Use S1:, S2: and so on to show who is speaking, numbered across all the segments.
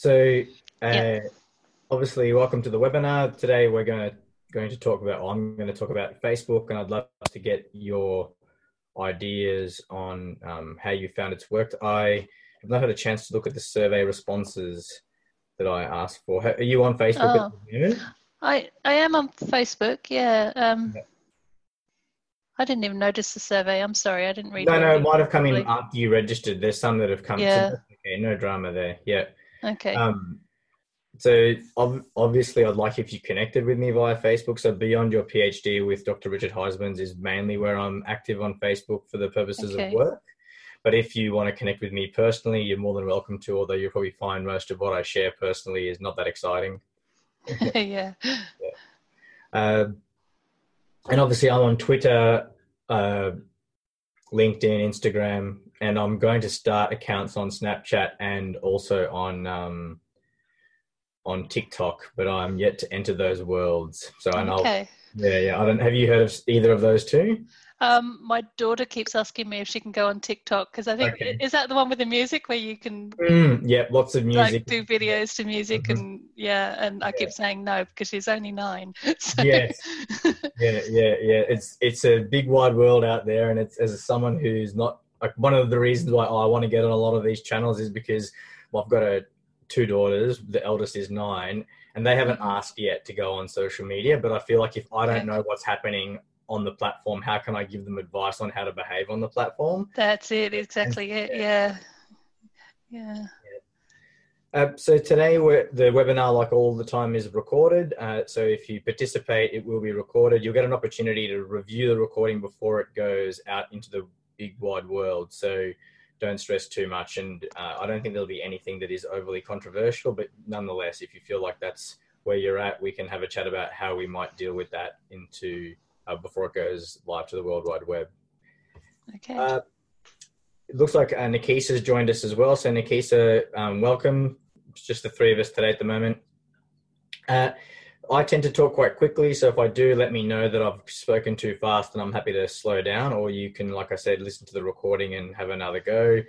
S1: So, uh, obviously, welcome to the webinar. Today, we're going to going to talk about. I'm going to talk about Facebook, and I'd love to get your ideas on um, how you found it's worked. I have not had a chance to look at the survey responses that I asked for. Are you on Facebook?
S2: Oh, I I am on Facebook. Yeah. Um, yeah. I didn't even notice the survey. I'm sorry, I didn't read.
S1: No, no, it might have come in after you registered. There's some that have come. Yeah. okay, no drama there. Yeah.
S2: Okay.
S1: Um, so obviously, I'd like if you connected with me via Facebook. So beyond your PhD with Dr. Richard Huysmans is mainly where I'm active on Facebook for the purposes okay. of work. But if you want to connect with me personally, you're more than welcome to. Although you'll probably find most of what I share personally is not that exciting.
S2: yeah. yeah.
S1: Uh, and obviously I'm on Twitter, uh, LinkedIn, Instagram, and I'm going to start accounts on Snapchat and also on um, on TikTok, but I'm yet to enter those worlds. So I know. Okay. Yeah, yeah. I don't. Have you heard of either of those two?
S2: Um, my daughter keeps asking me if she can go on TikTok because I think okay. is that the one with the music where you can
S1: mm, yeah lots of music
S2: like do videos to music mm-hmm. and yeah and I yeah. keep saying no because she's only nine.
S1: So. Yes. yeah, yeah, yeah. It's it's a big wide world out there, and it's as someone who's not like one of the reasons why I want to get on a lot of these channels is because well, I've got a two daughters. The eldest is nine, and they haven't asked yet to go on social media. But I feel like if I don't know what's happening on the platform, how can I give them advice on how to behave on the platform?
S2: That's it, exactly it. Yeah, yeah.
S1: Uh, so today the webinar, like all the time, is recorded. Uh, so if you participate, it will be recorded. You'll get an opportunity to review the recording before it goes out into the big wide world. So don't stress too much. And uh, I don't think there'll be anything that is overly controversial, but nonetheless, if you feel like that's where you're at, we can have a chat about how we might deal with that into uh, before it goes live to the World Wide Web.
S2: Okay. Uh,
S1: it looks like uh, Nikisa's joined us as well. So Nikisa, um, welcome. It's just the three of us today at the moment. I tend to talk quite quickly, so if I do, let me know that I've spoken too fast and I'm happy to slow down, or you can, like I said, listen to the recording and have another go.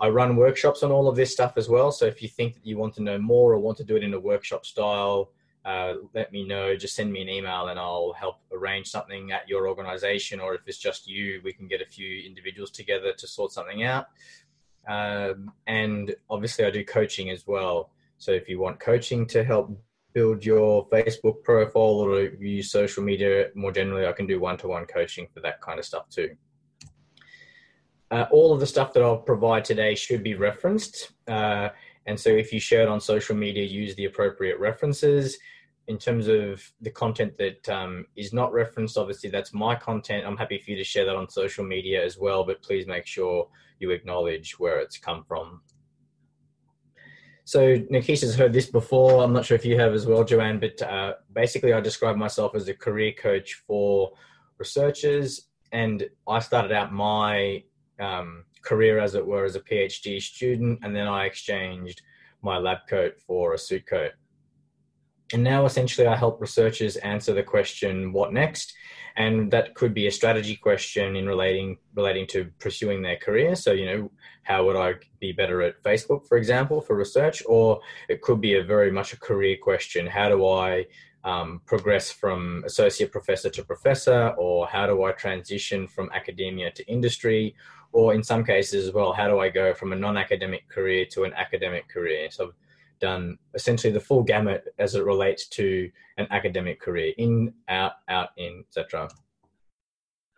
S1: I run workshops on all of this stuff as well, so if you think that you want to know more or want to do it in a workshop style, uh, let me know. Just send me an email and I'll help arrange something at your organization, or if it's just you, we can get a few individuals together to sort something out. Um, and obviously, I do coaching as well. So if you want coaching to help build your Facebook profile or use social media more generally, I can do one to one coaching for that kind of stuff too. Uh, all of the stuff that I'll provide today should be referenced. Uh, and so if you share it on social media, use the appropriate references. In terms of the content that um, is not referenced, obviously that's my content. I'm happy for you to share that on social media as well, but please make sure you acknowledge where it's come from. So Nikisa's heard this before. I'm not sure if you have as well, Joanne, but uh, basically I describe myself as a career coach for researchers. And I started out my um, career, as it were, as a PhD student, and then I exchanged my lab coat for a suit coat. And now essentially I help researchers answer the question, what next? And that could be a strategy question in relating relating to pursuing their career. So you know how would i be better at facebook for example for research? Or it could be a very much a career question. How do i um, progress from associate professor to professor? Or how do i transition from academia to industry? Or in some cases as well how do i go from a non-academic career to an academic career? So done essentially the full gamut as it relates to an academic career in, out, out, in, etc.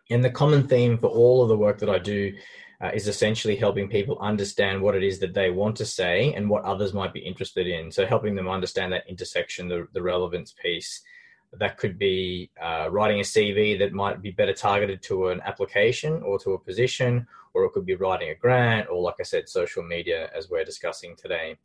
S1: And the common theme for all of the work that I do uh, is essentially helping people understand what it is that they want to say and what others might be interested in. So helping them understand that intersection, the, the relevance piece. That could be uh, writing a CV that might be better targeted to an application or to a position, or it could be writing a grant, or like I said, social media, as we're discussing today.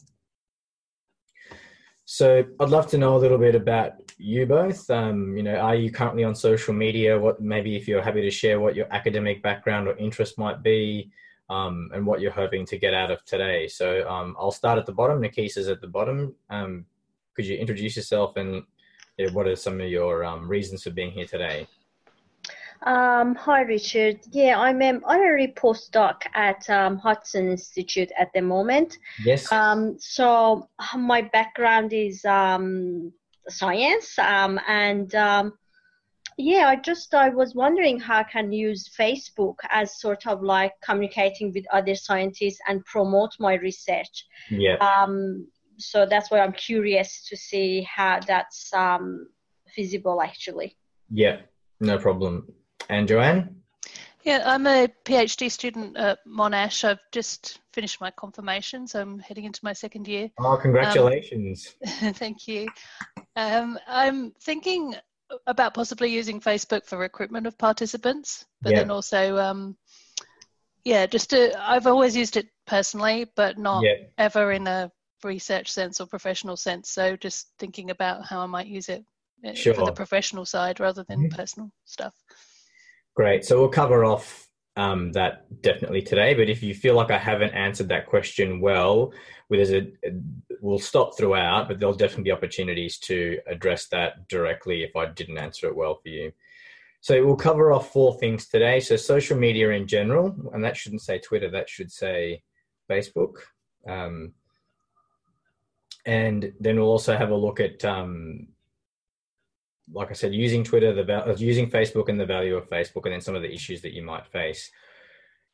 S1: So I'd love to know a little bit about you both. Um, you know, are you currently on social media? What maybe if you're happy to share what your academic background or interest might be, um, and what you're hoping to get out of today. So um, I'll start at the bottom. Nikisa's at the bottom. Um, could you introduce yourself and yeah, what are some of your um, reasons for being here today?
S3: Um, hi, Richard. Yeah, I'm an honorary postdoc at um, Hudson Institute at the moment.
S1: Yes.
S3: Um, so my background is um, science, um, and um, yeah, I just I was wondering how I can use Facebook as sort of like communicating with other scientists and promote my research.
S1: Yeah.
S3: Um, so that's why I'm curious to see how that's um, feasible actually.
S1: Yeah, no problem. And Joanne?
S2: Yeah, I'm a PhD student at Monash. I've just finished my confirmation, so I'm heading into my second year.
S1: Oh, congratulations.
S2: Um, thank you. Um, I'm thinking about possibly using Facebook for recruitment of participants, but
S1: Yeah.
S2: then also, um, yeah, just to, I've always used it personally, but not
S1: Yeah.
S2: ever in a research sense or professional sense. So just thinking about how I might use it uh, for the professional side rather than
S1: Mhm.
S2: personal stuff.
S1: Great. So we'll cover off um, that definitely today. But if you feel like I haven't answered that question well, there's a, we'll stop throughout, but there'll definitely be opportunities to address that directly if I didn't answer it well for you. So we'll cover off four things today. So social media in general, and that shouldn't say Twitter, that should say Facebook. Um, and then we'll also have a look at um, like I said, using Twitter, the uh, using Facebook, and the value of Facebook, and then some of the issues that you might face.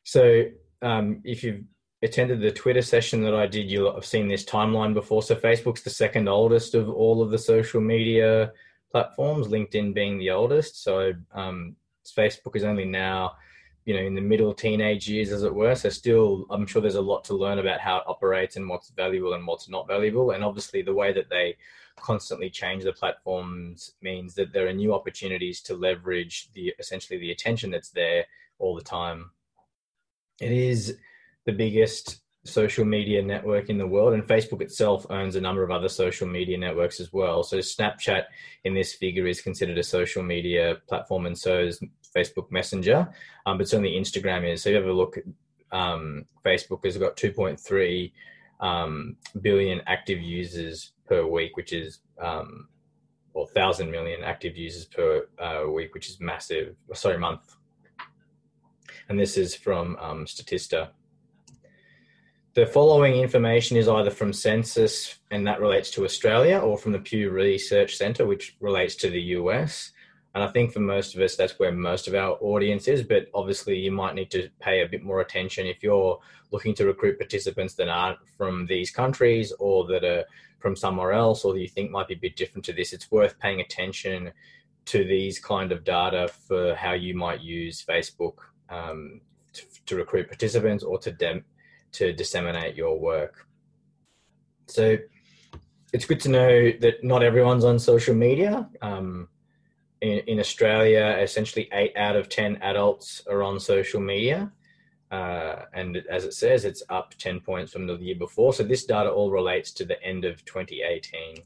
S1: So, um, if you've attended the Twitter session that I did, you'll have seen this timeline before. So, Facebook's the second oldest of all of the social media platforms, LinkedIn being the oldest. So, um, Facebook is only now, you know, in the middle teenage years, as it were. So, still, I'm sure there's a lot to learn about how it operates and what's valuable and what's not valuable. And obviously, the way that they constantly change the platforms means that there are new opportunities to leverage the essentially the attention that's there all the time. It is the biggest social media network in the world, and Facebook itself owns a number of other social media networks as well. So Snapchat in this figure is considered a social media platform, and so is Facebook Messenger, um, but certainly Instagram is. So if you have a look, um, Facebook has got 2.3 um, billion active users per week, which is um, or thousand million active users per uh, week, which is massive. Sorry, month. And this is from um, Statista. The following information is either from Census, and that relates to Australia, or from the Pew Research Center, which relates to the US. And I think for most of us, that's where most of our audience is. But obviously, you might need to pay a bit more attention if you're looking to recruit participants that aren't from these countries or that are from somewhere else, or that you think might be a bit different to this. It's worth paying attention to these kind of data for how you might use Facebook um, to, to recruit participants or to dem- to disseminate your work. So it's good to know that not everyone's on social media. Um, in, in Australia, essentially eight out of 10 adults are on social media. Uh, and as it says, it's up 10 points from the year before. So this data all relates to the end of 2018.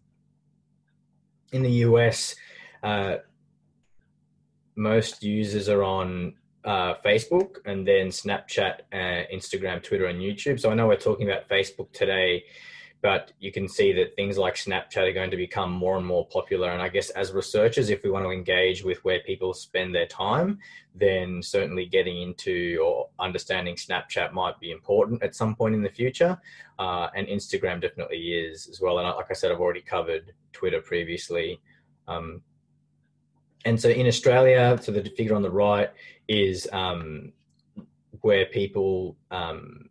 S1: In the US, uh, most users are on uh, Facebook and then Snapchat, uh, Instagram, Twitter, and YouTube. So I know we're talking about Facebook today, but you can see that things like Snapchat are going to become more and more popular. And I guess as researchers, if we want to engage with where people spend their time, then certainly getting into or understanding Snapchat might be important at some point in the future. Uh, and Instagram definitely is as well. And like I said, I've already covered Twitter previously. Um, and so in Australia, so the figure on the right is um, where people, um,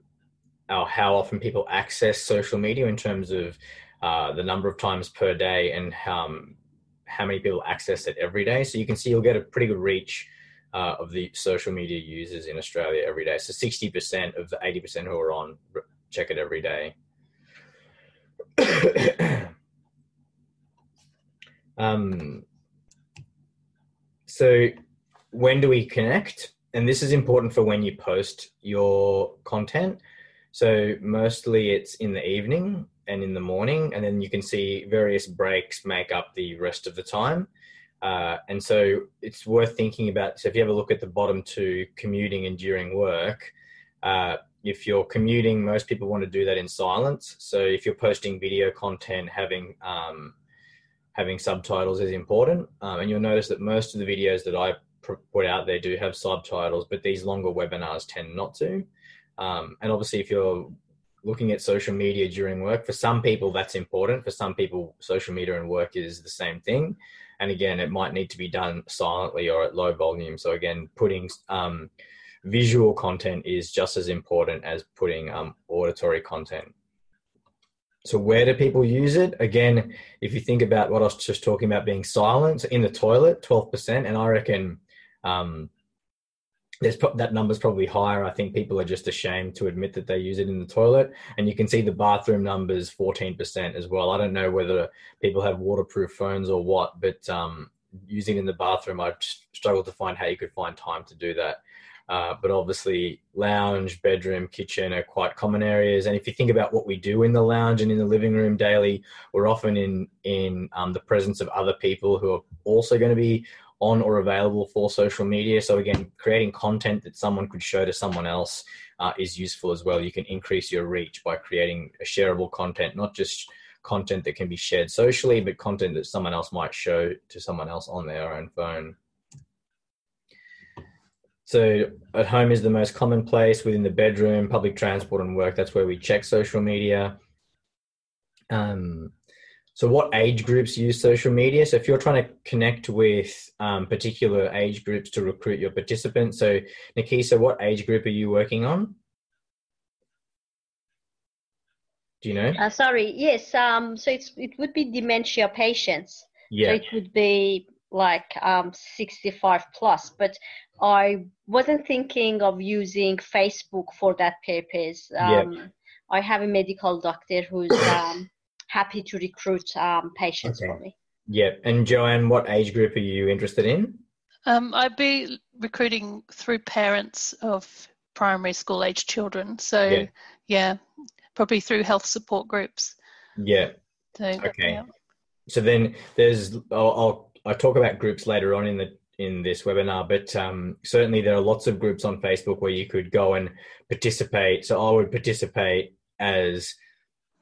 S1: or how often people access social media in terms of uh, the number of times per day and how, how many people access it every day. So you can see you'll get a pretty good reach uh, of the social media users in Australia every day. So 60% of the 80% who are on check it every day. um, so when do we connect? And this is important for when you post your content. So mostly it's in the evening and in the morning, and then you can see various breaks make up the rest of the time. Uh, and so it's worth thinking about. So if you have a look at the bottom two, commuting and during work, uh, if you're commuting, most people want to do that in silence. So if you're posting video content, having um, having subtitles is important. Um, and you'll notice that most of the videos that I put out there do have subtitles, but these longer webinars tend not to. Um, and obviously, if you're looking at social media during work, for some people that's important. For some people, social media and work is the same thing. And again, it might need to be done silently or at low volume. So again, putting um, visual content is just as important as putting um, auditory content. So where do people use it? Again, if you think about what I was just talking about being silent in the toilet, 12%, and I reckon um, there's that number's probably higher. I think people are just ashamed to admit that they use it in the toilet, and you can see the bathroom numbers 14% as well. I don't know whether people have waterproof phones or what, but um, using in the bathroom, I struggled to find how you could find time to do that. Uh, but obviously, lounge, bedroom, kitchen are quite common areas. And if you think about what we do in the lounge and in the living room daily, we're often in in um, the presence of other people who are also going to be on or available for social media. So again, creating content that someone could show to someone else uh, is useful as well. You can increase your reach by creating a shareable content, not just content that can be shared socially, but content that someone else might show to someone else on their own phone. So at home is the most common place within the bedroom, public transport and work. That's where we check social media. Um, so what age groups use social media? So if you're trying to connect with um, particular age groups to recruit your participants, so Nikisa, what age group are you working on? Do you know?
S3: Uh, sorry, yes. Um, so it's it would be dementia patients.
S1: Yeah.
S3: So it would be like um, 65 plus, but I wasn't thinking of using Facebook for that purpose. Um, yeah. I have a medical doctor who's um, happy to recruit um, patients okay. for me.
S1: Yeah. And Joanne, what age group are you interested in?
S2: Um, I'd be recruiting through parents of primary school age children. So, yeah, yeah probably through health support groups.
S1: Yeah.
S2: So,
S1: okay. Yeah. So then there's, I'll, I'll, I'll talk about groups later on in the in this webinar, but um, certainly there are lots of groups on Facebook where you could go and participate. So I would participate as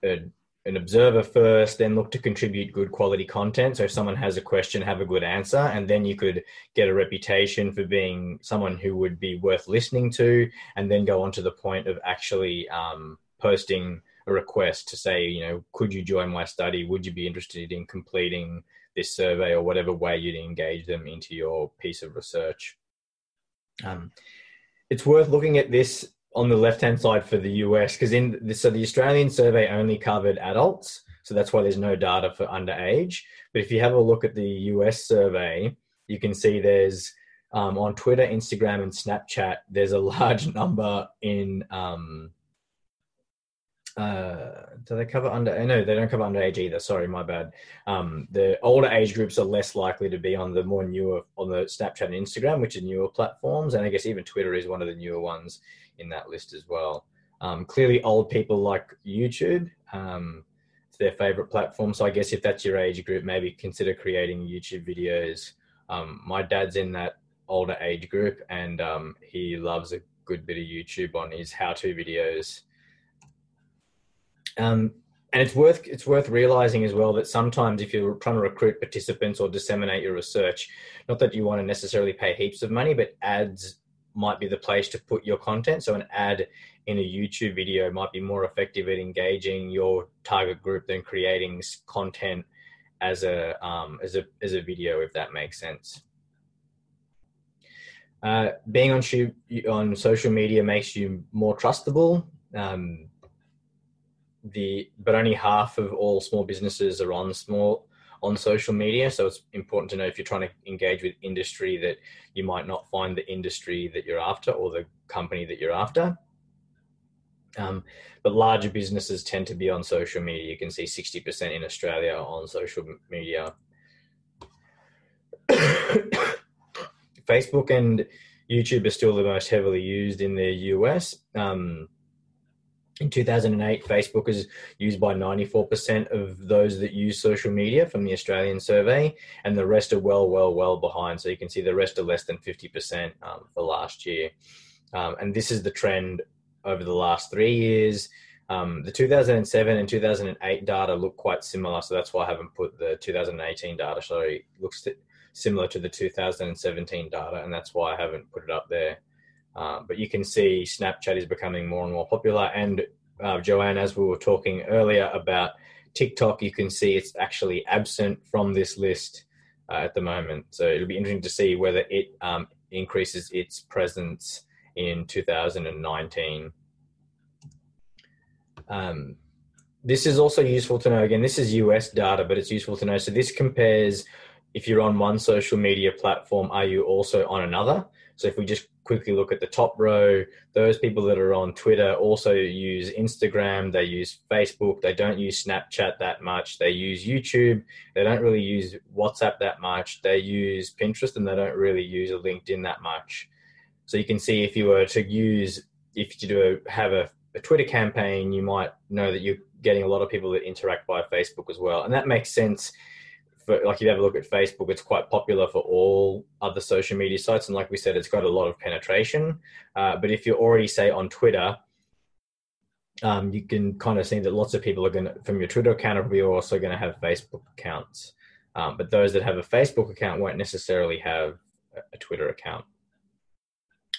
S1: a, an observer first, then look to contribute good quality content. So if someone has a question, have a good answer, and then you could get a reputation for being someone who would be worth listening to, and then go on to the point of actually um, posting a request to say, you know, could you join my study? Would you be interested in completing this survey or whatever way you'd engage them into your piece of research. Um, it's worth looking at this on the left hand side for the US because in the, so the Australian survey only covered adults, so that's why there's no data for underage. But if you have a look at the US survey, you can see there's um, on Twitter, Instagram, and Snapchat, there's a large number in um, uh, do they cover under? No, they don't cover underage either. Sorry, my bad. Um, the older age groups are less likely to be on the more newer on the Snapchat and Instagram, which are newer platforms, and I guess even Twitter is one of the newer ones in that list as well. Um, clearly, old people like YouTube. Um, it's their favorite platform. So I guess if that's your age group, maybe consider creating YouTube videos. Um, my dad's in that older age group, and um, he loves a good bit of YouTube on his how-to videos um, and it's worth it's worth realizing as well that sometimes if you're trying to recruit participants or disseminate your research, not that you want to necessarily pay heaps of money, but ads might be the place to put your content. So an ad in a YouTube video might be more effective at engaging your target group than creating content as a um, as a as a video, if that makes sense. Uh, being on on social media makes you more trustable. Um, the but only half of all small businesses are on small on social media. So it's important to know if you're trying to engage with industry that you might not find the industry that you're after or the company that you're after. Um, but larger businesses tend to be on social media. You can see 60% in australia on social media. Facebook and youtube are still the most heavily used in the us um, in 2008, Facebook is used by 94% of those that use social media from the Australian survey, and the rest are well, well, well behind. So you can see the rest are less than 50% um, for last year. Um, and this is the trend over the last three years. Um, the 2007 and 2008 data look quite similar, so that's why I haven't put the 2018 data. So it looks similar to the 2017 data, and that's why I haven't put it up there. Uh, but you can see Snapchat is becoming more and more popular. And uh, Joanne, as we were talking earlier about TikTok, you can see it's actually absent from this list uh, at the moment. So it'll be interesting to see whether it um, increases its presence in 2019. Um, this is also useful to know. Again, this is US data, but it's useful to know. So this compares if you're on one social media platform, are you also on another? So if we just quickly look at the top row, those people that are on Twitter also use Instagram, they use Facebook, they don't use Snapchat that much, they use YouTube, they don't really use WhatsApp that much, they use Pinterest and they don't really use a LinkedIn that much. So you can see if you were to use, if you do a, have a, a Twitter campaign, you might know that you're getting a lot of people that interact via Facebook as well. And that makes sense for, like you have a look at Facebook, it's quite popular for all other social media sites, and like we said, it's got a lot of penetration. Uh, but if you're already say on Twitter, um, you can kind of see that lots of people are going to, from your Twitter account, are also going to have Facebook accounts. Um, but those that have a Facebook account won't necessarily have a Twitter account.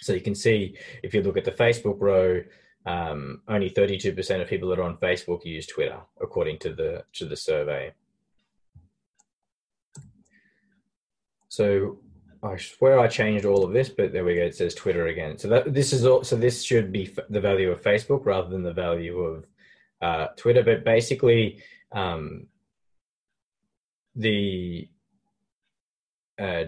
S1: So you can see if you look at the Facebook row, um, only 32% of people that are on Facebook use Twitter, according to the to the survey. So I swear I changed all of this, but there we go. It says Twitter again. So that this is all, so this should be the value of Facebook rather than the value of uh, Twitter. But basically, um, the uh,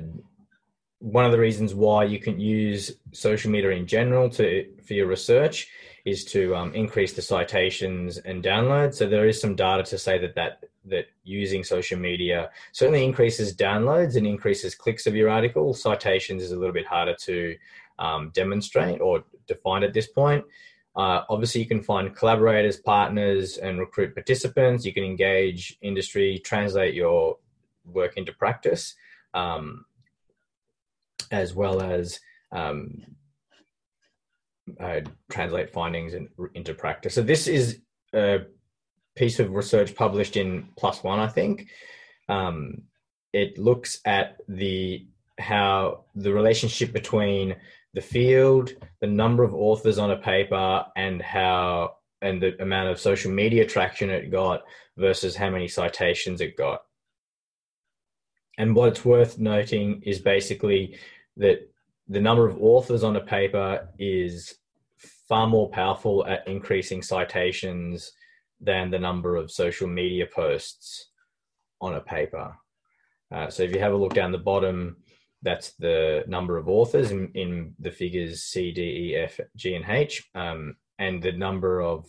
S1: one of the reasons why you can use social media in general to for your research is to um, increase the citations and downloads. So there is some data to say that that that using social media certainly increases downloads and increases clicks of your article. Citations is a little bit harder to um, demonstrate or define at this point. Uh, obviously, you can find collaborators, partners, and recruit participants. You can engage industry, translate your work into practice, um, as well as um, uh, translate findings in, into practice. So this is a piece of research published in One, I think. Um, it looks at the how the relationship between the field, the number of authors on a paper, and how and the amount of social media traction it got versus how many citations it got. And what's worth noting is basically that the number of authors on a paper is far more powerful at increasing citations than the number of social media posts on a paper. Uh, so if you have a look down the bottom, that's the number of authors in, in the figures C, D, E, F, G, and H, um, and the number of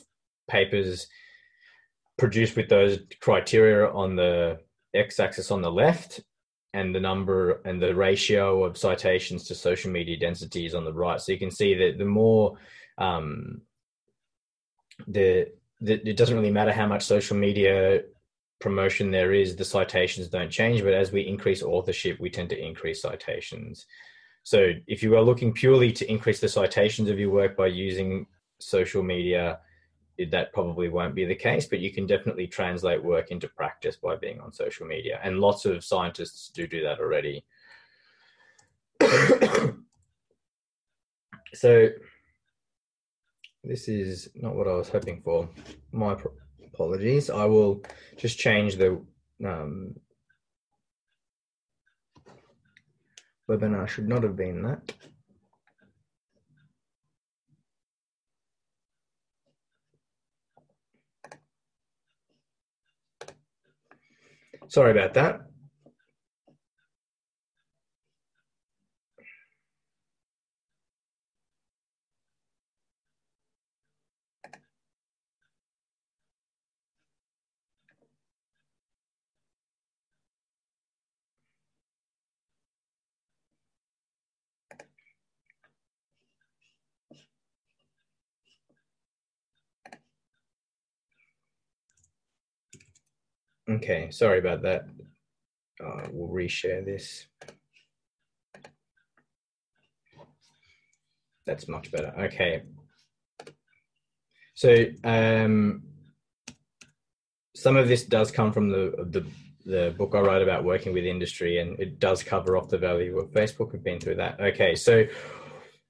S1: papers produced with those criteria on the x-axis on the left, and the number and the ratio of citations to social media densities on the right. So you can see that the more um, the, the it doesn't really matter how much social media promotion there is, the citations don't change. But as we increase authorship, we tend to increase citations. So if you are looking purely to increase the citations of your work by using social media, that probably won't be the case, but you can definitely translate work into practice by being on social media. And lots of scientists do do that already. so this is not what I was hoping for. My apologies. I will just change the um, webinar should not have been that. Sorry about that. Okay, sorry about that. Uh, we'll reshare this. That's much better. Okay. So um, some of this does come from the the the book I wrote about working with industry, and it does cover off the value of Facebook. We've been through that. Okay, so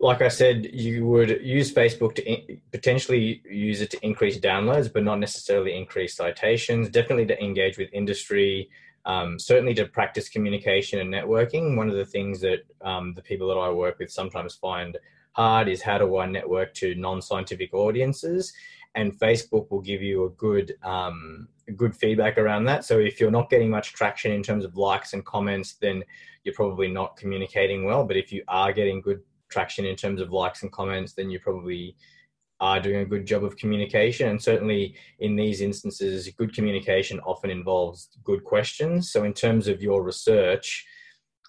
S1: like I said, you would use Facebook to in, potentially use it to increase downloads, but not necessarily increase citations. Definitely to engage with industry. Um, certainly to practice communication and networking. One of the things that um, the people that I work with sometimes find hard is how do I network to non-scientific audiences? And Facebook will give you a good um, good feedback around that. So if you're not getting much traction in terms of likes and comments, then you're probably not communicating well. But if you are getting good traction in terms of likes and comments, then you probably are doing a good job of communication. And certainly in these instances, good communication often involves good questions. So in terms of your research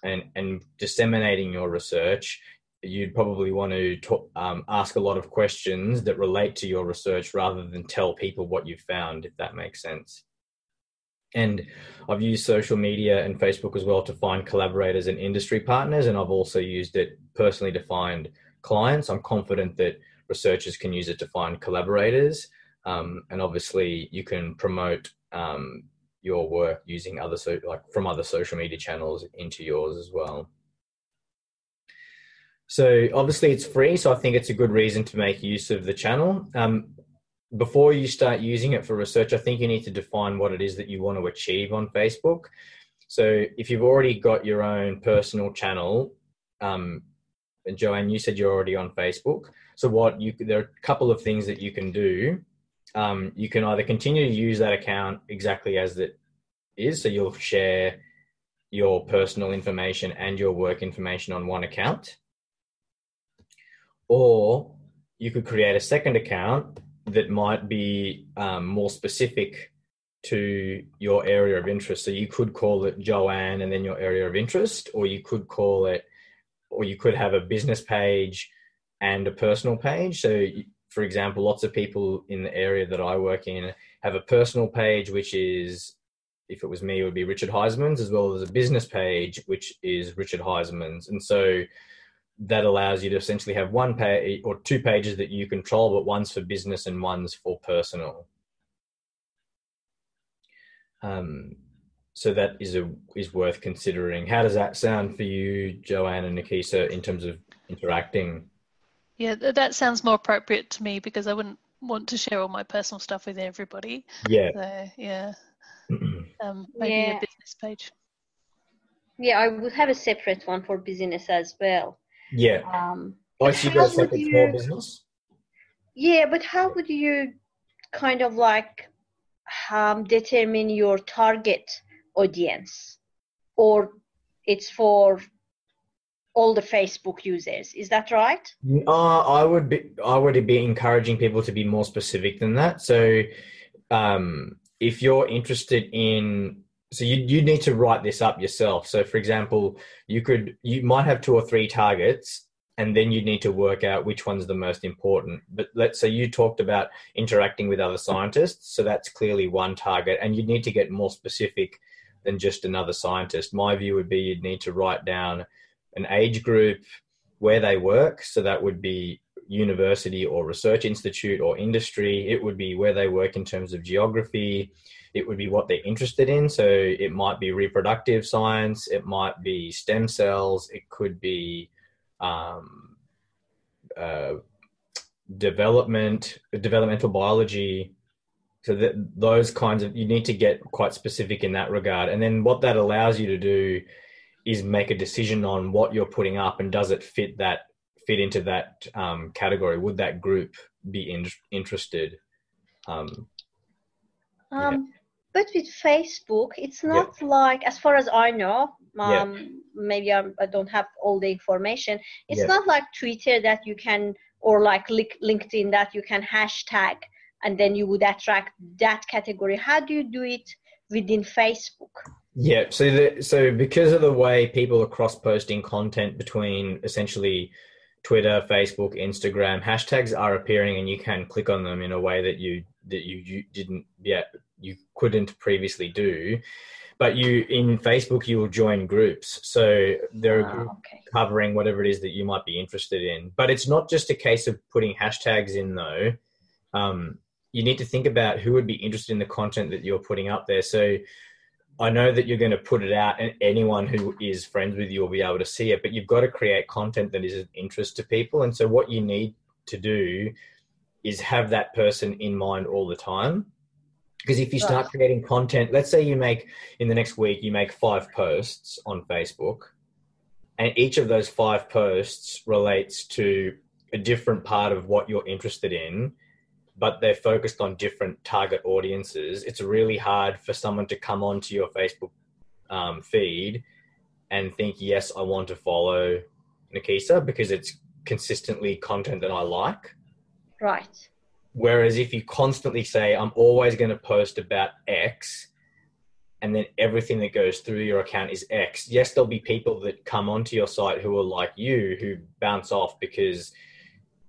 S1: and, and disseminating your research, you'd probably want to talk, um, ask a lot of questions that relate to your research rather than tell people what you've found, if that makes sense. And I've used social media and Facebook as well to find collaborators and industry partners, and I've also used it personally to find clients. I'm confident that researchers can use it to find collaborators, um, and obviously you can promote um, your work using other so like from other social media channels into yours as well. So obviously it's free, so I think it's a good reason to make use of the channel. Um, before you start using it for research, I think you need to define what it is that you want to achieve on Facebook. So if you've already got your own personal channel, um, and Joanne, you said you're already on Facebook. So what you there are a couple of things that you can do. Um, you can either continue to use that account exactly as it is, so you'll share your personal information and your work information on one account or you could create a second account that might be um, more specific to your area of interest. So you could call it Joanne and then your area of interest, or you could call it, or you could have a business page and a personal page. So, for example, lots of people in the area that I work in have a personal page, which is, if it was me, it would be Richard Huysmans, as well as a business page, which is Richard Huysmans. And so that allows you to essentially have one page or two pages that you control, but one's for business and one's for personal. Um, so that is a is worth considering. How does that sound for you, Joanne and Nikisa, in terms of interacting?
S2: Yeah, that sounds more appropriate to me because I wouldn't want to share all my personal stuff with everybody.
S1: Yeah.
S2: So, yeah. um, maybe
S3: yeah.
S2: a business page.
S3: Yeah, I would have a separate one for business as well.
S1: Yeah.
S3: Um,
S1: so you got a separate
S3: you,
S1: small business?
S3: Yeah, but how would you kind of like um, determine your target audience? Or it's for all the Facebook users. Is that right?
S1: Uh, I would be I would be encouraging people to be more specific than that. So um, if you're interested in so you you need to write this up yourself. So for example, you could you might have two or three targets and then you need to work out which one's the most important. But let's say you talked about interacting with other scientists, so that's clearly one target and you need to get more specific than just another scientist. My view would be you'd need to write down an age group, where they work, so that would be university or research institute or industry. It would be where they work in terms of geography it would be what they're interested in. So it might be reproductive science, it might be stem cells, it could be um, uh, development, developmental biology. So that those kinds of you need to get quite specific in that regard, and then what that allows you to do is make a decision on what you're putting up and does it fit that fit into that um, category? Would that group be in, interested? Um,
S3: um, but with Facebook, it's not yeah. like, as far as I know, um, yeah. maybe I'm, I do not have all the information. It's yeah. not like Twitter that you can, or like LinkedIn that you can hashtag and then you would attract that category. How do you do it within Facebook?
S1: Yeah, so the, so because of the way people are cross posting content between essentially Twitter, Facebook, Instagram, hashtags are appearing, and you can click on them in a way that you that you, you didn't yet you couldn't previously do. But you in Facebook, you will join groups, so they're oh, okay. covering whatever it is that you might be interested in. But it's not just a case of putting hashtags in, though. Um, you need to think about who would be interested in the content that you're putting up there. So I know that you're going to put it out, and anyone who is friends with you will be able to see it. But you've got to create content that is of interest to people. And so, what you need to do is have that person in mind all the time. Because if you start creating content, let's say you make in the next week, you make five posts on Facebook, and each of those five posts relates to a different part of what you're interested in but they're focused on different target audiences, it's really hard for someone to come onto your Facebook um, feed and think, yes, I want to follow Nikisa because it's consistently content that I like.
S3: Right.
S1: Whereas if you constantly say, I'm always going to post about X, and then everything that goes through your account is X, yes, there'll be people that come onto your site who are like you who bounce off because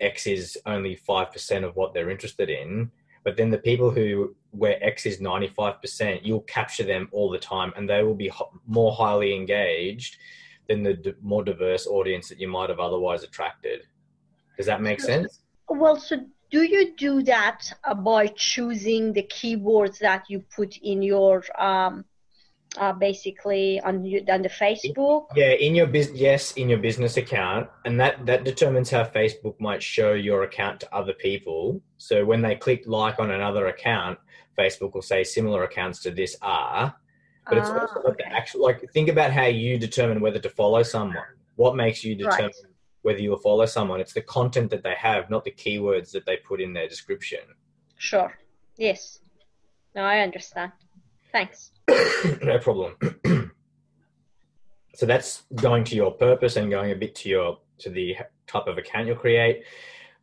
S1: X is only 5% of what they're interested in. But then the people who, where X is 95%, you'll capture them all the time and they will be more highly engaged than the d- more diverse audience that you might have otherwise attracted. Does that make sense?
S3: Well, so do you do that uh, by choosing the keywords that you put in your um, uh, basically on on the Facebook.
S1: Yeah, in your business, yes, in your business account, and that that determines how Facebook might show your account to other people. So when they click like on another account, Facebook will say similar accounts to this are. But it's ah, also okay. the actual like think about how you determine whether to follow someone. What makes you determine right. whether you'll follow someone? It's the content that they have, not the keywords that they put in their description.
S3: Sure. Yes. No, I understand. Thanks.
S1: no problem. so that's going to your purpose and going a bit to your to the type of account you'll create.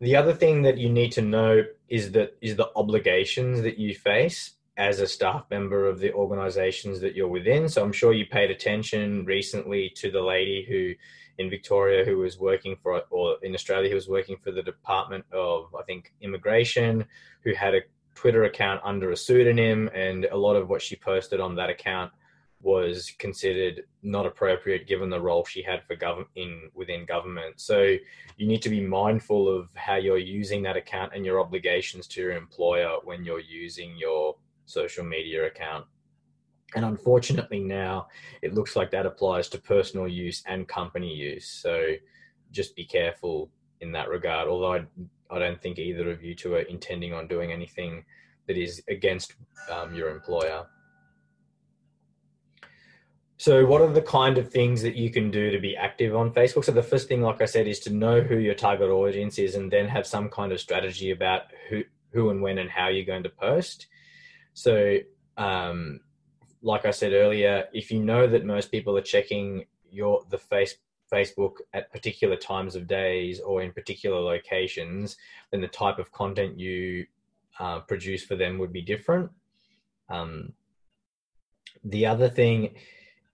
S1: The other thing that you need to know is that is the obligations that you face as a staff member of the organizations that you're within. So I'm sure you paid attention recently to the lady who in Victoria who was working for or in Australia who was working for the Department of I think Immigration who had a Twitter account under a pseudonym, and a lot of what she posted on that account was considered not appropriate given the role she had for government in within government. So you need to be mindful of how you're using that account and your obligations to your employer when you're using your social media account. And unfortunately, now it looks like that applies to personal use and company use. So just be careful in that regard. Although I I don't think either of you two are intending on doing anything that is against um, your employer. So, what are the kind of things that you can do to be active on Facebook? So, the first thing, like I said, is to know who your target audience is, and then have some kind of strategy about who, who and when and how you're going to post. So, um, like I said earlier, if you know that most people are checking your the face Facebook at particular times of days or in particular locations, then the type of content you uh, produce for them would be different. Um, the other thing,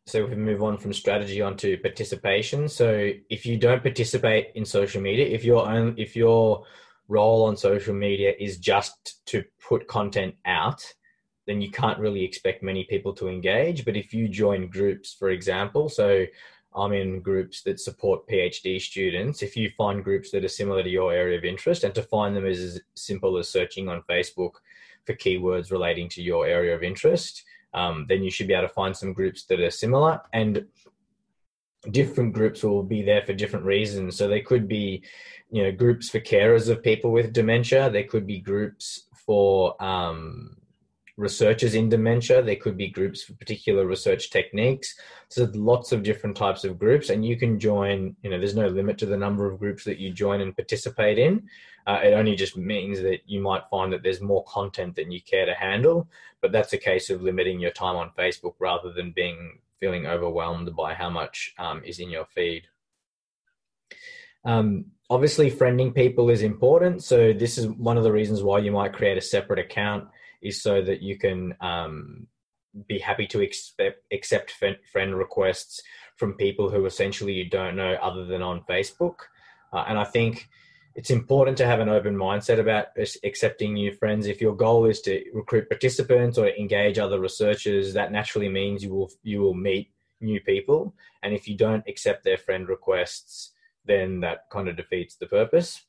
S1: so we move on from strategy onto participation. So if you don't participate in social media, if your own, if your role on social media is just to put content out, then you can't really expect many people to engage. But if you join groups, for example, so I'm in groups that support PhD students. If you find groups that are similar to your area of interest, and to find them is as simple as searching on Facebook for keywords relating to your area of interest, um, then you should be able to find some groups that are similar. And different groups will be there for different reasons. So they could be, you know, groups for carers of people with dementia. There could be groups for um, researchers in dementia. There could be groups for particular research techniques. So lots of different types of groups, and you can join. You know, there's no limit to the number of groups that you join and participate in. Uh, it only just means that you might find that there's more content than you care to handle. But that's a case of limiting your time on Facebook rather than being feeling overwhelmed by how much um, is in your feed. Um, obviously, friending people is important. So this is one of the reasons why you might create a separate account is so that you can um, be happy to accept, accept friend requests from people who essentially you don't know other than on Facebook. Uh, and I think it's important to have an open mindset about accepting new friends. If your goal is to recruit participants or engage other researchers, that naturally means you will you will meet new people. And if you don't accept their friend requests, then that kind of defeats the purpose.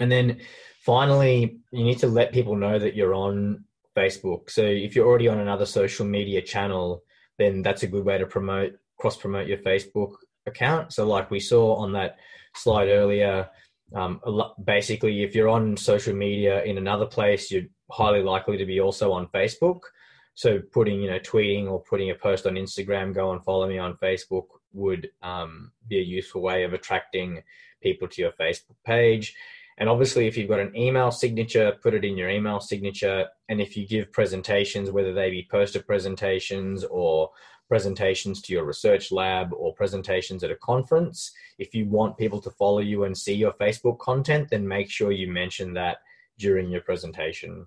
S1: And then finally, you need to let people know that you're on Facebook. So if you're already on another social media channel, then that's a good way to promote cross promote your Facebook account. So like we saw on that slide earlier, um, basically if you're on social media in another place, you're highly likely to be also on Facebook. So putting, you know, tweeting or putting a post on Instagram, go and follow me on Facebook would um, be a useful way of attracting people to your Facebook page. And obviously, if you've got an email signature, put it in your email signature. And if you give presentations, whether they be poster presentations or presentations to your research lab or presentations at a conference, if you want people to follow you and see your Facebook content, then make sure you mention that during your presentation.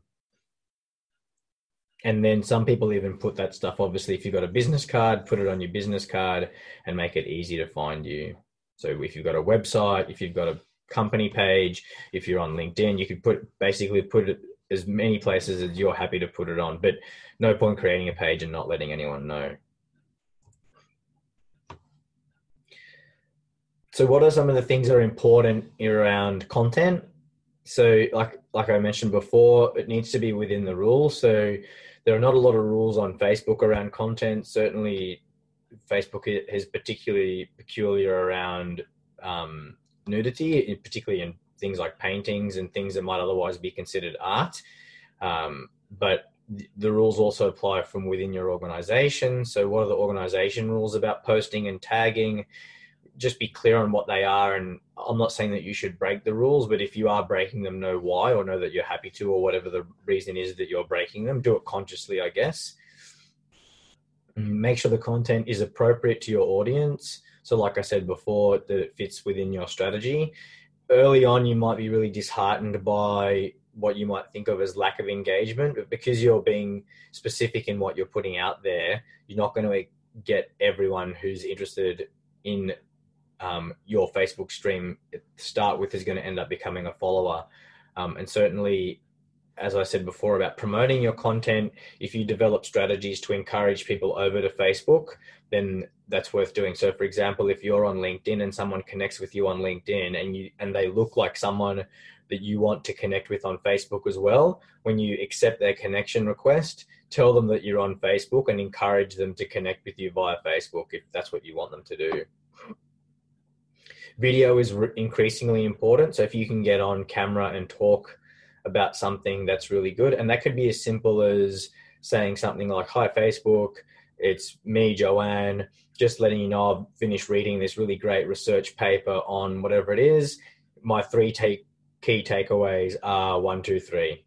S1: And then some people even put that stuff, obviously, if you've got a business card, put it on your business card and make it easy to find you. So if you've got a website, if you've got a company page, if you're on LinkedIn, you could put basically put it as many places as you're happy to put it on. But no point creating a page and not letting anyone know. So what are some of the things that are important around content? So like like I mentioned before, it needs to be within the rules. So there are not a lot of rules on Facebook around content. Certainly, Facebook is particularly peculiar around um, nudity, particularly in things like paintings and things that might otherwise be considered art. Um, but the rules also apply from within your organization. So, what are the organization rules about posting and tagging? just be clear on what they are. And I'm not saying that you should break the rules, but if you are breaking them, know why or know that you're happy to, or whatever the reason is that you're breaking them. Do it consciously, I guess. Make sure the content is appropriate to your audience. So, like I said before, that it fits within your strategy. Early on, you might be really disheartened by what you might think of as lack of engagement, but because you're being specific in what you're putting out there, you're not going to get everyone who's interested in um, your Facebook stream start with is going to end up becoming a follower. Um, and certainly, as I said before, about promoting your content, if you develop strategies to encourage people over to Facebook, then that's worth doing. So, for example, if you're on LinkedIn and someone connects with you on LinkedIn and you and they look like someone that you want to connect with on Facebook as well, when you accept their connection request, tell them that you're on Facebook and encourage them to connect with you via Facebook if that's what you want them to do video is re- increasingly important. So if you can get on camera and talk about something that's really good, and that could be as simple as saying something like, Hi, Facebook, it's me, Joanne, just letting you know I've finished reading this really great research paper on whatever it is. My three take, key takeaways are one, two, three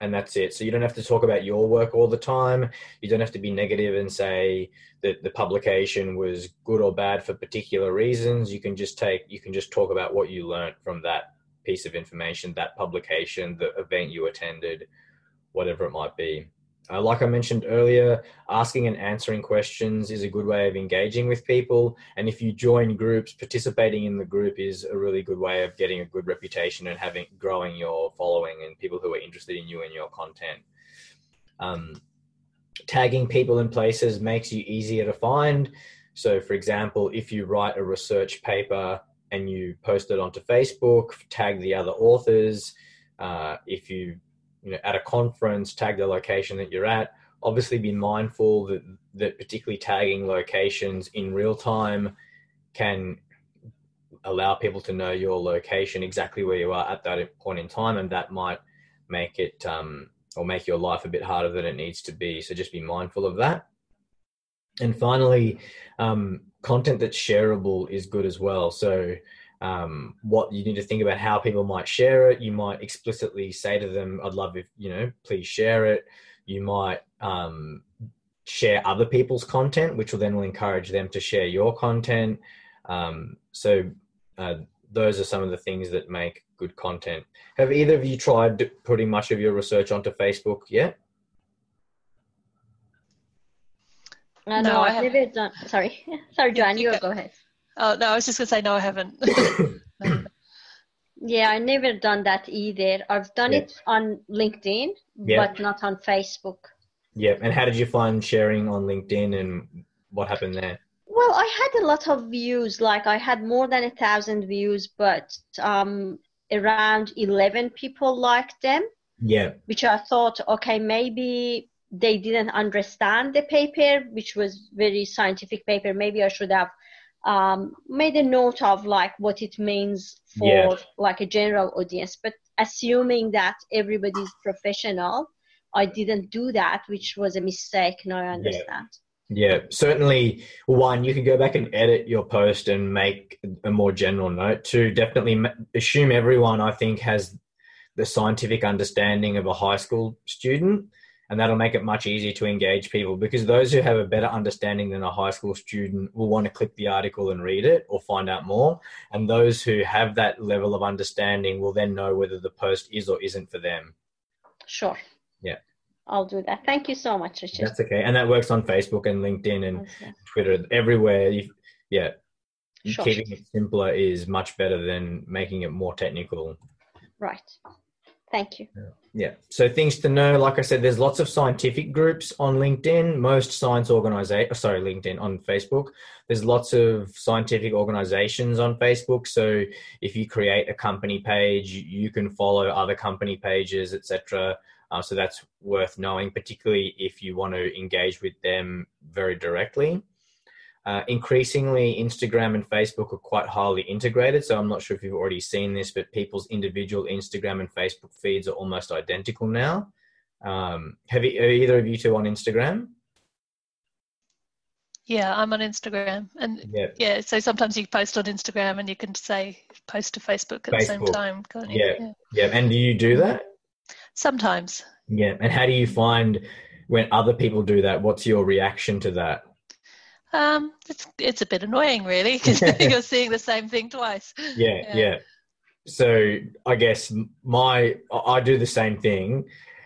S1: and that's it. So you don't have to talk about your work all the time. You don't have to be negative and say that the publication was good or bad for particular reasons. You can just take you can just talk about what you learned from that piece of information, that publication, the event you attended, whatever it might be. Uh, like I mentioned earlier, asking and answering questions is a good way of engaging with people. And if you join groups, participating in the group is a really good way of getting a good reputation and having growing your following and people who are interested in you and your content. Um, tagging people in places makes you easier to find. So, for example, if you write a research paper and you post it onto Facebook, tag the other authors. Uh, if you you know, at a conference, tag the location that you're at. Obviously, be mindful that that particularly tagging locations in real time can allow people to know your location exactly where you are at that point in time, and that might make it um, or make your life a bit harder than it needs to be. So just be mindful of that. And finally, um, content that's shareable is good as well. So um, what you need to think about how people might share it. You might explicitly say to them, "I'd love if you know, please share it." You might um, share other people's content, which will then will encourage them to share your content. Um, so uh, those are some of the things that make good content. Have either of you tried putting much of your research onto Facebook yet?
S3: Uh, no, no, I've never done. Sorry, sorry, Joanne. You go ahead.
S2: Oh no, I was just gonna say no, I haven't.
S3: yeah, I never done that either. I've done yeah. it on LinkedIn, yeah. but not on Facebook.
S1: Yeah, and how did you find sharing on LinkedIn, and what happened there?
S3: Well, I had a lot of views. Like I had more than a thousand views, but um, around eleven people liked them.
S1: Yeah.
S3: Which I thought, okay, maybe they didn't understand the paper, which was very scientific paper. Maybe I should have um, made a note of like what it means for yeah. like a general audience. But assuming that everybody's professional, I didn't do that, which was a mistake. Now I understand.
S1: Yeah. Yeah, certainly. One, you can go back and edit your post and make a more general note. Two, definitely assume everyone, I think, has the scientific understanding of a high school student, and that'll make it much easier to engage people because those who have a better understanding than a high school student will want to click the article and read it or find out more. And those who have that level of understanding will then know whether the post is or isn't for them.
S3: Sure.
S1: Yeah.
S3: I'll do that. Thank you so much, Richard.
S1: That's okay. And that works on Facebook and LinkedIn and okay. Twitter, everywhere. yeah. Sure. Keeping it simpler is much better than making it more technical.
S3: Right. Thank you.
S1: Yeah. So things to know, like I said, there's lots of scientific groups on LinkedIn. Most science organization, sorry, LinkedIn on Facebook. There's lots of scientific organizations on Facebook. So if you create a company page, you can follow other company pages, etc. Uh, so that's worth knowing, particularly if you want to engage with them very directly. Uh, increasingly, Instagram and Facebook are quite highly integrated. So I'm not sure if you've already seen this, but people's individual Instagram and Facebook feeds are almost identical now. Um, have, you, are either of you two on Instagram?
S2: Yeah, I'm on Instagram, and yeah. yeah, so sometimes you post on Instagram, and you can say post to Facebook at Facebook. the same time.
S1: Yeah. yeah, yeah. And do you do that?
S2: Sometimes.
S1: Yeah. And how do you find when other people do that? What's your reaction to that?
S2: Um, it's it's a bit annoying, really, because you're seeing the same thing twice.
S1: Yeah, yeah, yeah. So I guess my I do the same thing,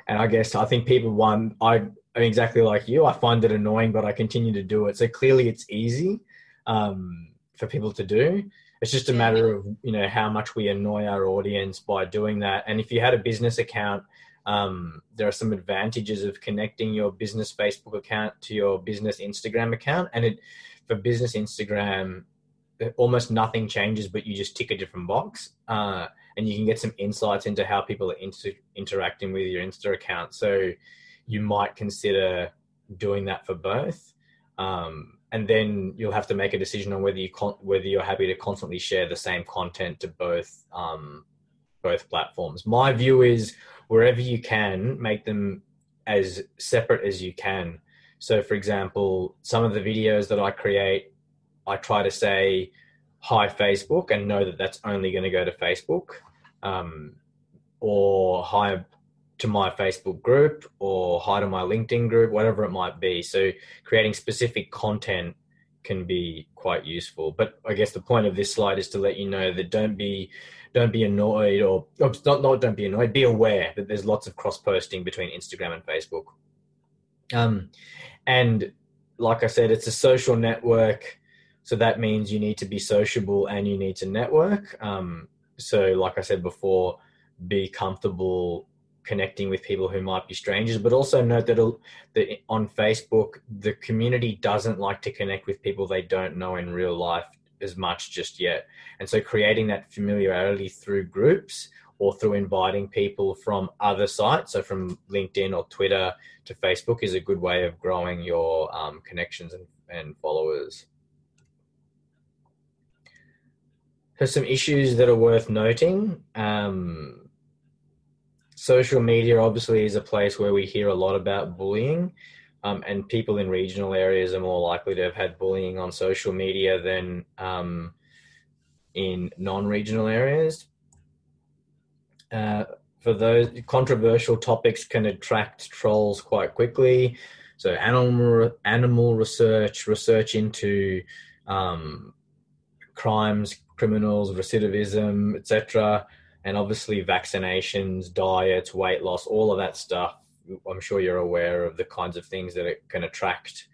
S1: and I guess I think people one I am exactly like you. I find it annoying, but I continue to do it. So clearly, it's easy um, for people to do. It's just a matter of you know how much we annoy our audience by doing that. And if you had a business account, um, there are some advantages of connecting your business Facebook account to your business Instagram account. And it for business Instagram, almost nothing changes, but you just tick a different box, uh, and you can get some insights into how people are inter- interacting with your Insta account. So you might consider doing that for both. Um, and then you'll have to make a decision on whether you con- whether you're happy to constantly share the same content to both um, both platforms. My view is wherever you can, make them as separate as you can. So, for example, some of the videos that I create, I try to say hi Facebook and know that that's only going to go to Facebook, um, or hi to my Facebook group or hi to my LinkedIn group, whatever it might be. So creating specific content can be quite useful. But I guess the point of this slide is to let you know that don't be don't be annoyed or, or not, not don't be annoyed, be aware that there's lots of cross posting between Instagram and Facebook. Um, and like I said, it's a social network. So that means you need to be sociable and you need to network. Um, so, like I said before, be comfortable connecting with people who might be strangers, but also note that, that on Facebook, the community doesn't like to connect with people they don't know in real life as much just yet. And so creating that familiarity through groups or through inviting people from other sites, so from LinkedIn or Twitter to Facebook, is a good way of growing your um, connections and, and followers. So some issues that are worth noting. Um, social media obviously is a place where we hear a lot about bullying. Um, and people in regional areas are more likely to have had bullying on social media than um, in non-regional areas. Uh, for those controversial topics can attract trolls quite quickly. So animal animal research, research into um, crimes, criminals, recidivism, etc and obviously vaccinations, diets, weight loss, all of that stuff. I'm sure you're aware of the kinds of things that it can attract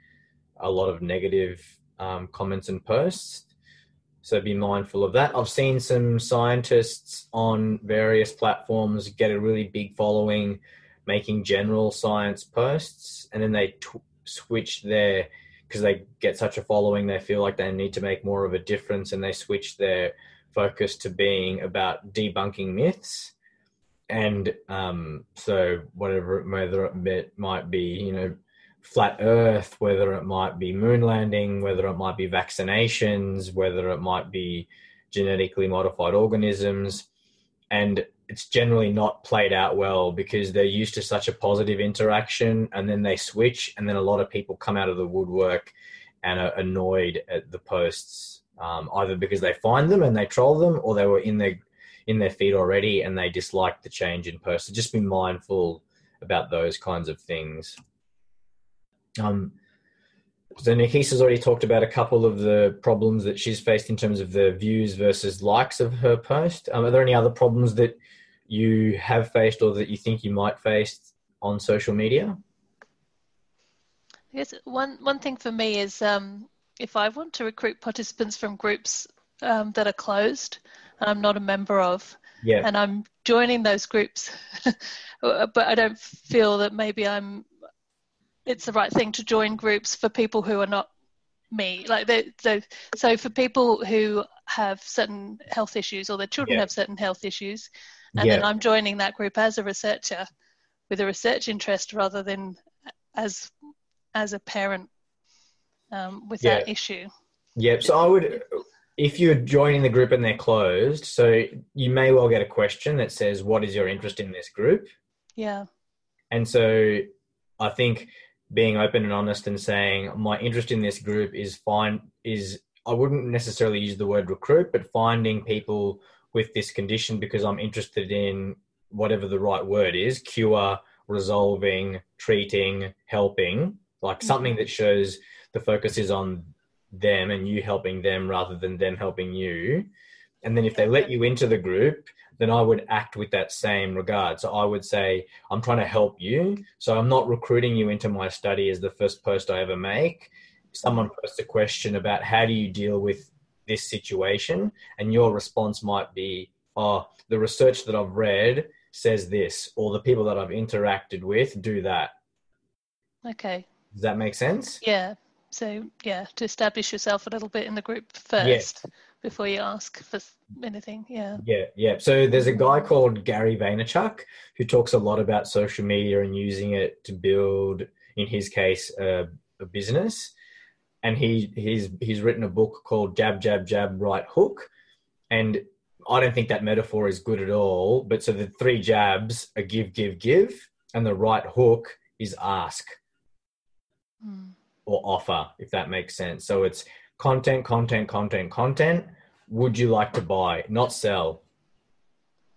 S1: a lot of negative um, comments and posts. So be mindful of that. I've seen some scientists on various platforms get a really big following making general science posts, and then they t- switch their because they get such a following, they feel like they need to make more of a difference, and they switch their focus to being about debunking myths. And um, so whatever whether it might be you know flat earth whether it might be moon landing whether it might be vaccinations whether it might be genetically modified organisms. And it's generally not played out well because they're used to such a positive interaction and then they switch and then a lot of people come out of the woodwork and are annoyed at the posts um, either because they find them and they troll them or they were in their in their feed already and they dislike the change in so just be mindful about those kinds of things um, so Nikisa's already talked about a couple of the problems that she's faced in terms of the views versus likes of her post. Um, are there any other problems that you have faced or that you think you might face on social media?
S2: I guess one one thing for me is um, if I want to recruit participants from groups um, that are closed, I'm not a member of,
S1: yeah.
S2: and I'm joining those groups, but I don't feel that maybe I'm it's the right thing to join groups for people who are not me like they, they so for people who have certain health issues or their children yeah. have certain health issues and yeah. then i'm joining that group as a researcher with a research interest rather than as as a parent um, with yeah. that issue
S1: yep so i would if you're joining the group and they're closed so you may well get a question that says what is your interest in this group
S2: yeah
S1: and so i think being open and honest and saying my interest in this group is fine is I wouldn't necessarily use the word recruit, but finding people with this condition because I'm interested in whatever the right word is cure, resolving, treating, helping like mm-hmm. something that shows the focus is on them and you helping them rather than them helping you. And then if they let you into the group, then I would act with that same regard. So I would say, I'm trying to help you. So I'm not recruiting you into my study as the first post I ever make. Someone posts a question about how do you deal with this situation, and your response might be, Oh, the research that I've read says this, or the people that I've interacted with do that.
S2: Okay.
S1: Does that make sense?
S2: Yeah. So, yeah, to establish yourself a little bit in the group first. Yes before you ask for anything. Yeah.
S1: Yeah, yeah. So there's a guy called Gary Vaynerchuk who talks a lot about social media and using it to build, in his case, a business. And he he's he's written a book called Jab Jab Jab Right Hook, and I don't think that metaphor is good at all. But so the three jabs are give, give, give, and the right hook is ask. Or offer, if that makes sense. So it's content, content, content, content. Would you like to buy, not sell?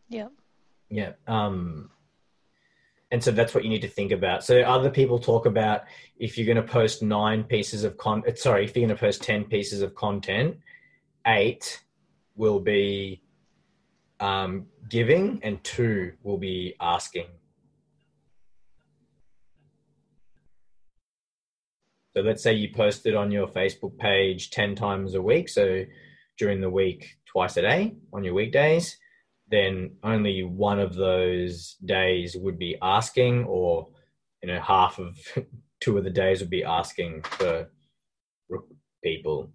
S2: Yeah.
S1: Yeah. Um, and so that's what you need to think about. So other people talk about if you're going to post nine pieces of con, sorry, if you're going to post ten pieces of content, eight will be um, giving, and two will be asking. So let's say you post it on your Facebook page 10 times a week. So during the week, twice a day on your weekdays, then only one of those days would be asking, or you know, half of two of the days would be asking for people.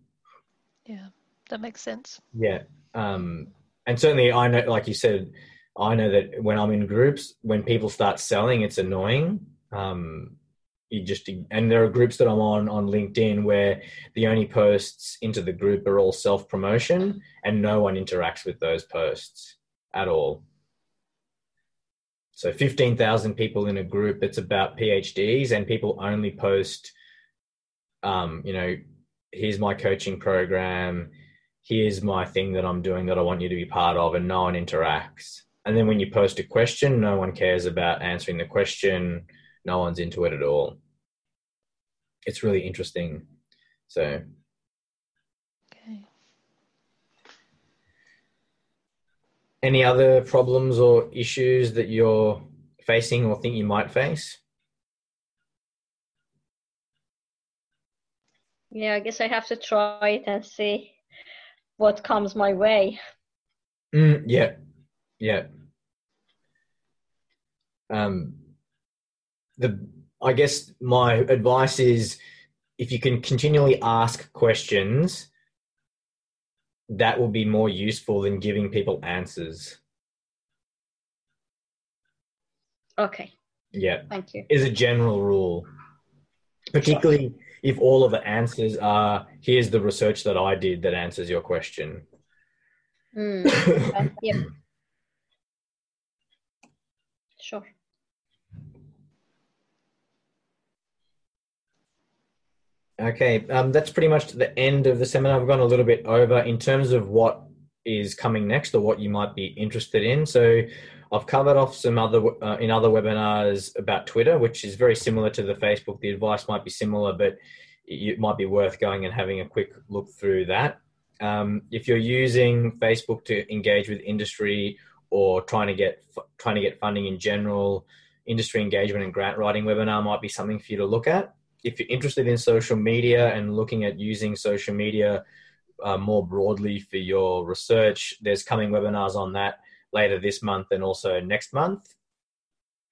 S2: Yeah, that makes sense.
S1: Yeah. Um, and certainly, I know, like you said, I know that when I'm in groups, when people start selling, it's annoying. Um, you just and there are groups that I'm on on LinkedIn where the only posts into the group are all self promotion and no one interacts with those posts at all. So 15,000 people in a group that's about PhDs and people only post um, you know, here's my coaching program, here's my thing that I'm doing that I want you to be part of and no one interacts. And then when you post a question, no one cares about answering the question no one's into it at all it's really interesting. So. Okay. Any other problems or issues that you're facing or think you might face?
S3: Yeah, I guess I have to try it and see what comes my way.
S1: Mm, yeah, yeah. Um, the I guess my advice is if you can continually ask questions, that will be more useful than giving people answers.
S3: Okay.
S1: Yeah,
S3: Thank you.
S1: is a general rule, particularly if all of the answers are here's the research that I did that answers your question.
S3: Mm. Okay. Yep. Sure.
S1: Okay, um, that's pretty much the end of the seminar. We've gone a little bit over in terms of what is coming next or what you might be interested in. So, I've covered off some other uh, in other webinars about Twitter, which is very similar to the Facebook. The advice might be similar, but it might be worth going and having a quick look through that. Um, if you're using Facebook to engage with industry or trying to get trying to get funding in general, industry engagement and grant writing webinar might be something for you to look at if you're interested in social media and looking at using social media uh, more broadly for your research, there's coming webinars on that later this month and also next month.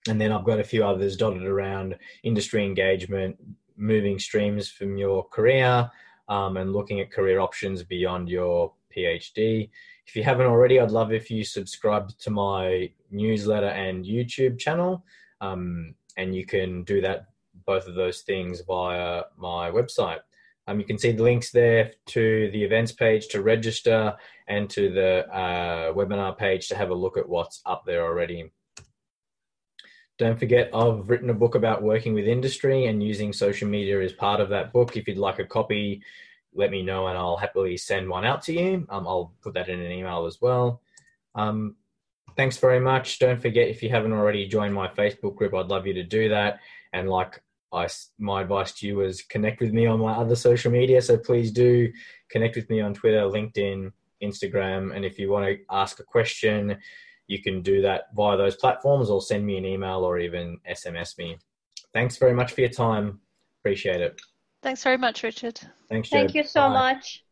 S1: And then I've got a few others dotted around industry engagement, moving streams from your career, um, and looking at career options beyond your PhD. If you haven't already, I'd love if you subscribe to my newsletter and YouTube channel. Um, and you can do that both of those things via my website. Um, you can see the links there to the events page to register and to the uh, webinar page to have a look at what's up there already. Don't forget, I've written a book about working with industry and using social media as part of that book. If you'd like a copy, let me know and I'll happily send one out to you. Um, I'll put that in an email as well. Um, thanks very much. Don't forget, if you haven't already joined my Facebook group, I'd love you to do that. And like I, my advice to you is connect with me on my other social media. So please do connect with me on Twitter, LinkedIn, Instagram. And if you want to ask a question, you can do that via those platforms or send me an email or even SMS me. Thanks very much for your time. Appreciate it.
S2: Thanks very much, Richard.
S1: Thanks, Joe.
S3: Thank you so
S1: Bye.
S3: much.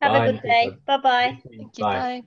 S3: Have
S1: Bye.
S3: a good day. Bye bye.
S2: Thank you.
S1: Bye.
S2: Bye.